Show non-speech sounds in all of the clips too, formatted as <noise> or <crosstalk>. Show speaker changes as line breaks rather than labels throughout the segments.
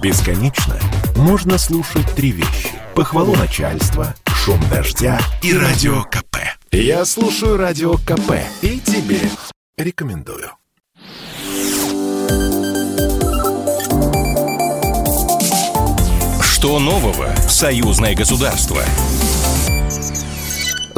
Бесконечно можно слушать три вещи. Похвалу начальства, шум дождя и радио КП. Я слушаю радио КП и тебе рекомендую.
Что нового в союзное государство?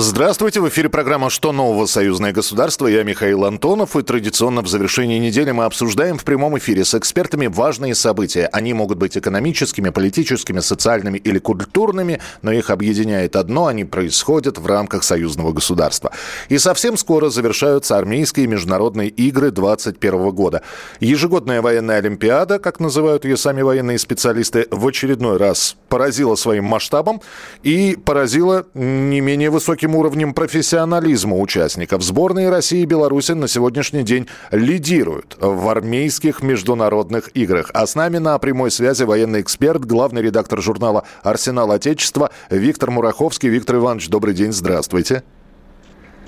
Здравствуйте, в эфире программа «Что нового? Союзное государство». Я Михаил Антонов, и традиционно в завершении недели мы обсуждаем в прямом эфире с экспертами важные события. Они могут быть экономическими, политическими, социальными или культурными, но их объединяет одно – они происходят в рамках союзного государства. И совсем скоро завершаются армейские международные игры 2021 года. Ежегодная военная олимпиада, как называют ее сами военные специалисты, в очередной раз поразила своим масштабом и поразила не менее высоким высоким уровнем профессионализма участников. Сборные России и Беларуси на сегодняшний день лидируют в армейских международных играх. А с нами на прямой связи военный эксперт, главный редактор журнала «Арсенал Отечества» Виктор Мураховский. Виктор Иванович, добрый день, здравствуйте.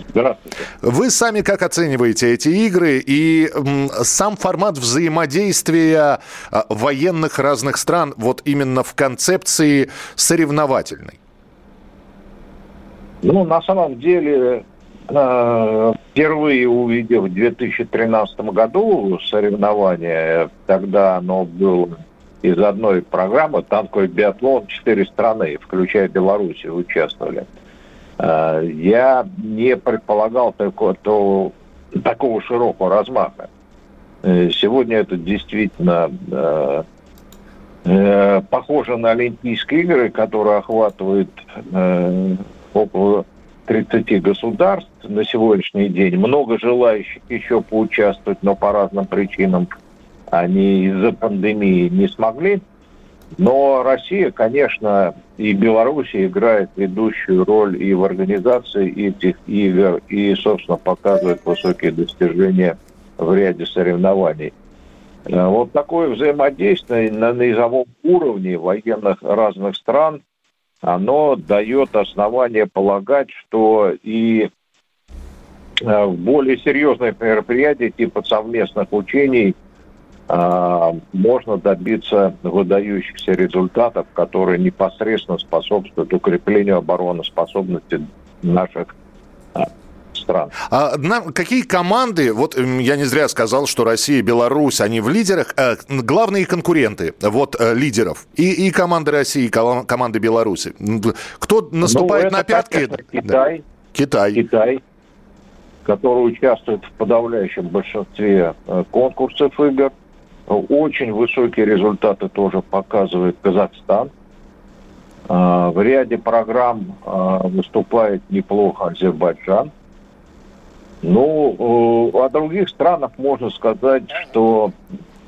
Здравствуйте.
Вы сами как оцениваете эти игры и сам формат взаимодействия а, военных разных стран вот именно в концепции соревновательной?
Ну, на самом деле, э, впервые увидев в 2013 году соревнования, тогда оно было из одной программы «Танковый биатлон» четыре страны, включая Белоруссию, участвовали. Э, я не предполагал такого, такого широкого размаха. Э, сегодня это действительно похоже на Олимпийские игры, которые охватывают около 30 государств на сегодняшний день. Много желающих еще поучаствовать, но по разным причинам они из-за пандемии не смогли. Но Россия, конечно, и Беларусь играет ведущую роль и в организации этих игр, и, собственно, показывает высокие достижения в ряде соревнований. Э, вот такое взаимодействие на низовом уровне военных разных стран оно дает основание полагать, что и э, в более серьезных мероприятиях типа совместных учений э, можно добиться выдающихся результатов, которые непосредственно способствуют укреплению обороноспособности наших стран.
А на, какие команды, вот я не зря сказал, что Россия и Беларусь, они в лидерах, э, главные конкуренты вот э, лидеров, и, и команды России, и команды Беларуси. Кто наступает ну, на пятки?
Конечно, Китай. Да.
Китай.
Китай, который участвует в подавляющем большинстве э, конкурсов игр. Очень высокие результаты тоже показывает Казахстан. А, в ряде программ а, выступает неплохо Азербайджан. Ну, о других странах можно сказать, что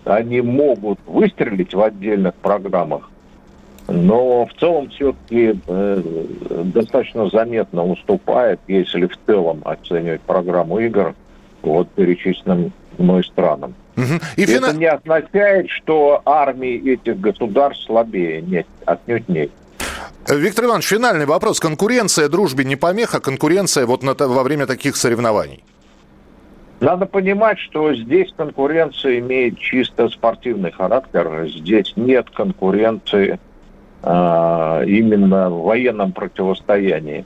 они могут выстрелить в отдельных программах, но в целом все-таки э, достаточно заметно уступает, если в целом оценивать программу игр вот перечисленным мной странам. Угу. И Это фина... не означает, что армии этих государств слабее. Нет, отнюдь нет.
Виктор Иванович, финальный вопрос. Конкуренция дружбе не помеха, конкуренция вот на, во время таких соревнований?
Надо понимать, что здесь конкуренция имеет чисто спортивный характер. Здесь нет конкуренции а, именно в военном противостоянии.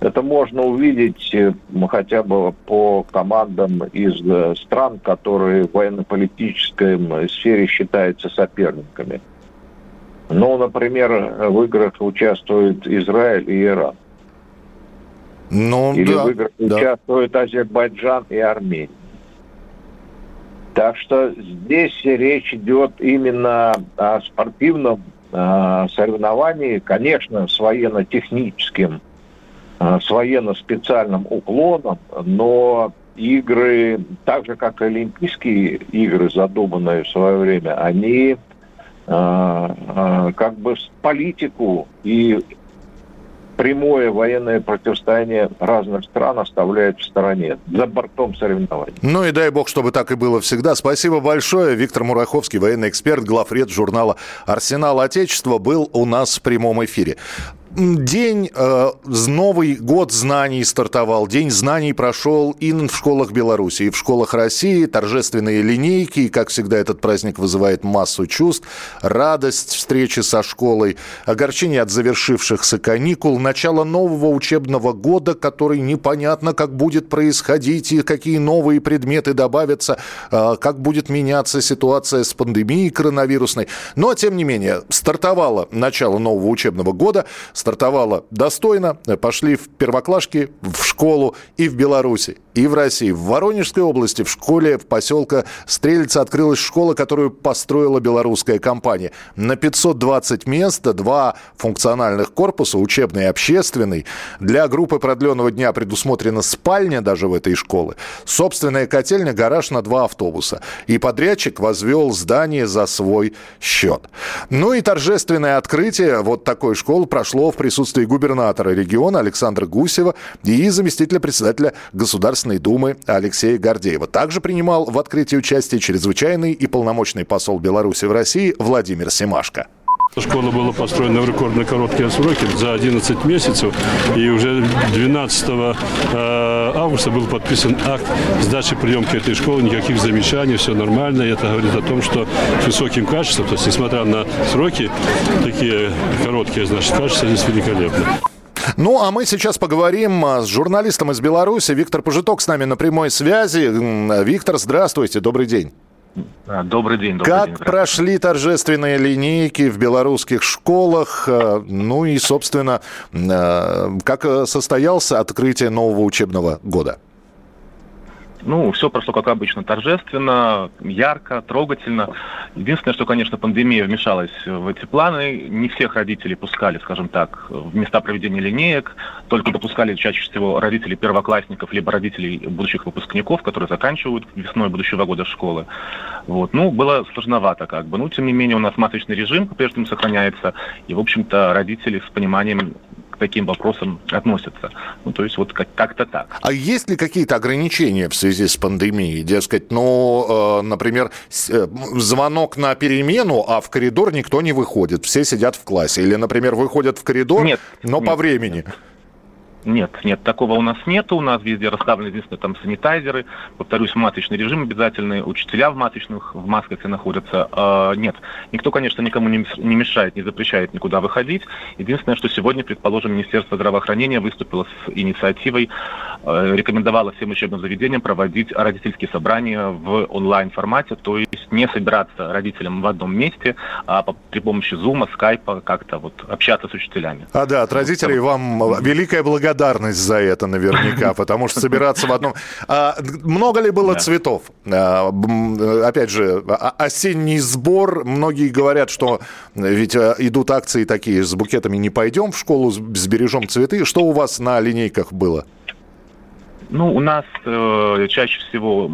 Это можно увидеть э, хотя бы по командам из э, стран, которые в военно-политической сфере считаются соперниками. Ну, например, в играх участвуют Израиль и Иран. Ну, Или да, в играх да. участвуют Азербайджан и Армения. Так что здесь речь идет именно о спортивном э, соревновании, конечно, с военно-техническим, э, с военно-специальным уклоном, но игры, так же как и Олимпийские игры, задуманные в свое время, они как бы политику и прямое военное противостояние разных стран оставляет в стороне, за бортом соревнований.
Ну и дай бог, чтобы так и было всегда. Спасибо большое. Виктор Мураховский, военный эксперт, главред журнала «Арсенал Отечества» был у нас в прямом эфире. День, э, Новый год знаний стартовал, День знаний прошел и в школах Беларуси, и в школах России, торжественные линейки, и, как всегда, этот праздник вызывает массу чувств, радость встречи со школой, огорчение от завершившихся каникул, начало нового учебного года, который непонятно, как будет происходить, и какие новые предметы добавятся, э, как будет меняться ситуация с пандемией коронавирусной. Но, тем не менее, стартовало начало нового учебного года, стартовало достойно, пошли в первоклашки, в школу и в Беларуси, и в России. В Воронежской области в школе в поселка Стрельца открылась школа, которую построила белорусская компания. На 520 мест, два функциональных корпуса, учебный и общественный. Для группы продленного дня предусмотрена спальня даже в этой школе. Собственная котельня, гараж на два автобуса. И подрядчик возвел здание за свой счет. Ну и торжественное открытие вот такой школы прошло в присутствии губернатора региона Александра Гусева и заместителя председателя Государственной Думы Алексея Гордеева. Также принимал в открытии участие чрезвычайный и полномочный посол Беларуси в России Владимир Семашко.
Школа была построена в рекордно короткие сроки, за 11 месяцев. И уже 12 э, августа был подписан акт сдачи приемки этой школы. Никаких замечаний, все нормально. И это говорит о том, что с высоким качеством, то есть несмотря на сроки, такие короткие, значит, качество здесь великолепно.
Ну, а мы сейчас поговорим а, с журналистом из Беларуси. Виктор Пожиток с нами на прямой связи. Виктор, здравствуйте, добрый день.
А, добрый день. Добрый
как
день,
прошли торжественные линейки в белорусских школах? А, ну и, собственно, а, как состоялся открытие нового учебного года?
Ну, все прошло, как обычно, торжественно, ярко, трогательно. Единственное, что, конечно, пандемия вмешалась в эти планы. Не всех родителей пускали, скажем так, в места проведения линеек. Только допускали чаще всего родителей первоклассников, либо родителей будущих выпускников, которые заканчивают весной будущего года школы. Вот. Ну, было сложновато как бы. Но, тем не менее, у нас масочный режим по-прежнему сохраняется. И, в общем-то, родители с пониманием к таким вопросам относятся. Ну, то есть вот как- как-то так.
А есть ли какие-то ограничения в связи с пандемией? Дескать, ну, э, например, э, звонок на перемену, а в коридор никто не выходит, все сидят в классе. Или, например, выходят в коридор,
Нет,
но по
нет,
времени.
Нет, нет, такого у нас нет. У нас везде расставлены, единственное, там санитайзеры. Повторюсь, масочный режим обязательный. Учителя в масочных, в масках все находятся. А, нет, никто, конечно, никому не мешает, не запрещает никуда выходить. Единственное, что сегодня, предположим, Министерство здравоохранения выступило с инициативой, э, рекомендовало всем учебным заведениям проводить родительские собрания в онлайн-формате, то есть не собираться родителям в одном месте, а при помощи зума, скайпа как-то вот общаться с учителями.
А да, от родителей вам великая благодарность за это наверняка, <laughs> потому что собираться в одном... А, много ли было
Да.
цветов? А, опять же, а- осенний сбор. Многие говорят, что ведь а, идут акции такие, с букетами не пойдем в школу, сбережем цветы. Что у вас на линейках было?
Ну, у нас э, чаще всего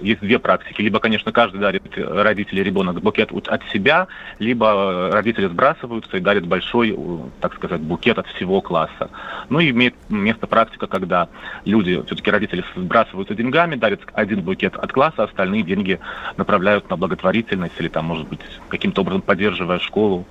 есть две практики. Либо, конечно, каждый дарит э, родители ребенок букет от себя, либо э, родители сбрасываются и дарят большой, так сказать, букет от всего класса. Ну и имеет место практика, когда люди, все-таки родители сбрасываются деньгами, дарят один букет от класса, остальные деньги направляют на благотворительность или там, может быть, каким-то образом поддерживая школу.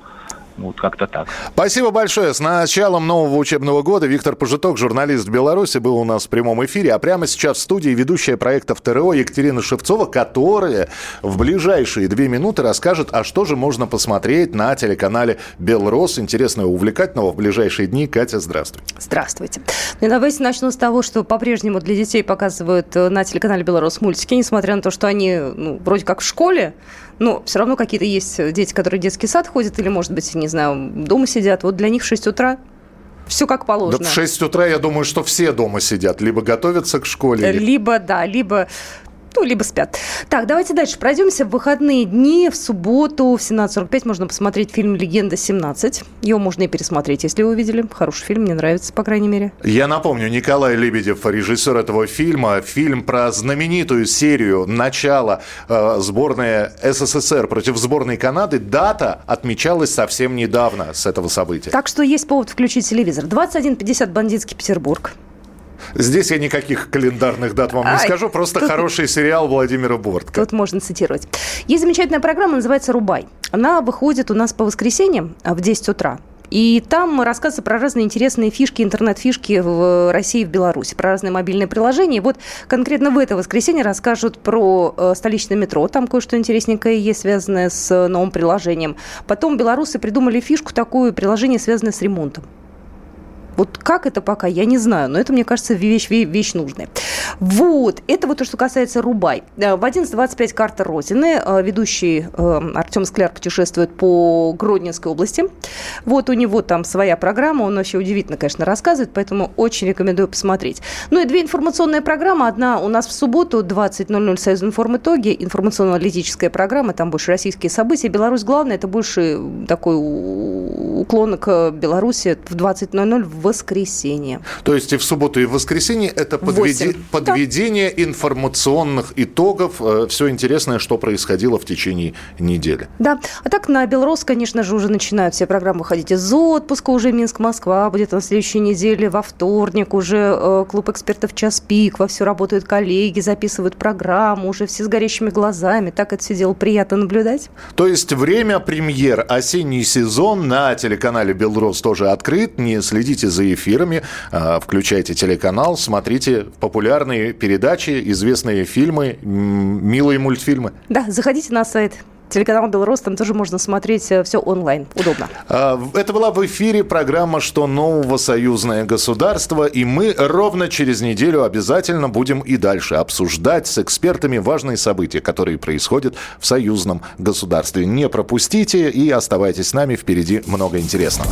Ну, Вот как-то так.
Спасибо большое. С началом нового учебного года Виктор Пожиток, журналист в Беларуси, был у нас в прямом эфире. А прямо сейчас в студии ведущая проектов ТРО Екатерина Шевцова, которая в ближайшие две минуты расскажет, а что же можно посмотреть на телеканале Белрос. Интересного увлекательного в ближайшие дни. Катя, здравствуй.
Здравствуйте. Ну, давайте начну с того, что по-прежнему для детей показывают э, на телеканале «Беларусь» мультики, несмотря на то, что они ну, вроде как в школе, но все равно какие-то есть дети, которые в детский сад ходят или, может быть, не знаю, дома сидят. Вот для них в 6 утра все как
Да
положено.
в 6 утра, я думаю, что все дома сидят. Либо готовятся к школе, Либо,
да, либо ну, либо спят. Так, давайте дальше пройдемся. В выходные дни, в субботу в 17.45 можно посмотреть фильм «Легенда 17». Ее можно и пересмотреть, если вы увидели. Хороший фильм, мне нравится, по крайней мере.
Я напомню, Николай Лебедев, режиссер этого фильма. Фильм про знаменитую серию начала э, сборной СССР против сборной Канады. Дата отмечалась совсем недавно с этого события.
Так что есть повод включить телевизор. 21.50 «Бандитский Петербург».
Здесь я никаких календарных дат вам не скажу, просто
тут-
хороший сериал Владимира Бортко.
Тут можно цитировать. Есть замечательная программа, называется «Рубай». Она выходит у нас по воскресеньям в 10 утра. И там рассказывается про разные интересные фишки, интернет-фишки в России и в Беларуси, про разные мобильные приложения. Вот конкретно в это воскресенье расскажут про э, столичное метро. Там кое-что интересненькое есть, связанное с новым приложением. Потом белорусы придумали фишку такую, приложение, связанное с ремонтом. Вот как это пока, я не знаю, но это, мне кажется, вещь, вещь нужная. Вот, это вот то, что касается Рубай. Э, в 11.25 карта Розины. Э, ведущий э, Артем Скляр путешествует по Гродненской области. Вот у него там своя программа, он вообще удивительно, конечно, рассказывает, поэтому очень рекомендую посмотреть. Ну и две информационные программы. Одна у нас в субботу, 20.00 Союз информ итоги, информационно-аналитическая программа, там больше российские события. Беларусь главное, это больше такой уклон к Беларуси в 20.00 в воскресенье.
То есть и в субботу, и в воскресенье это подведи... подведение да. информационных итогов, э, все интересное, что происходило в течение недели.
Да, а так на Белрос, конечно же, уже начинают все программы выходить из отпуска, уже Минск-Москва будет на следующей неделе, во вторник уже э, клуб экспертов «Час пик», во все работают коллеги, записывают программу, уже все с горящими глазами, так это все дело приятно наблюдать.
То есть время премьер, осенний сезон на телеканале «Белрос» тоже открыт, не следите за эфирами, а, включайте телеканал, смотрите популярные передачи, известные фильмы, милые мультфильмы.
Да, заходите на сайт Телеканал «Белрос», там тоже можно смотреть э, все онлайн. Удобно.
А, это была в эфире программа «Что нового союзное государство», и мы ровно через неделю обязательно будем и дальше обсуждать с экспертами важные события, которые происходят в союзном государстве. Не пропустите и оставайтесь с нами, впереди много интересного.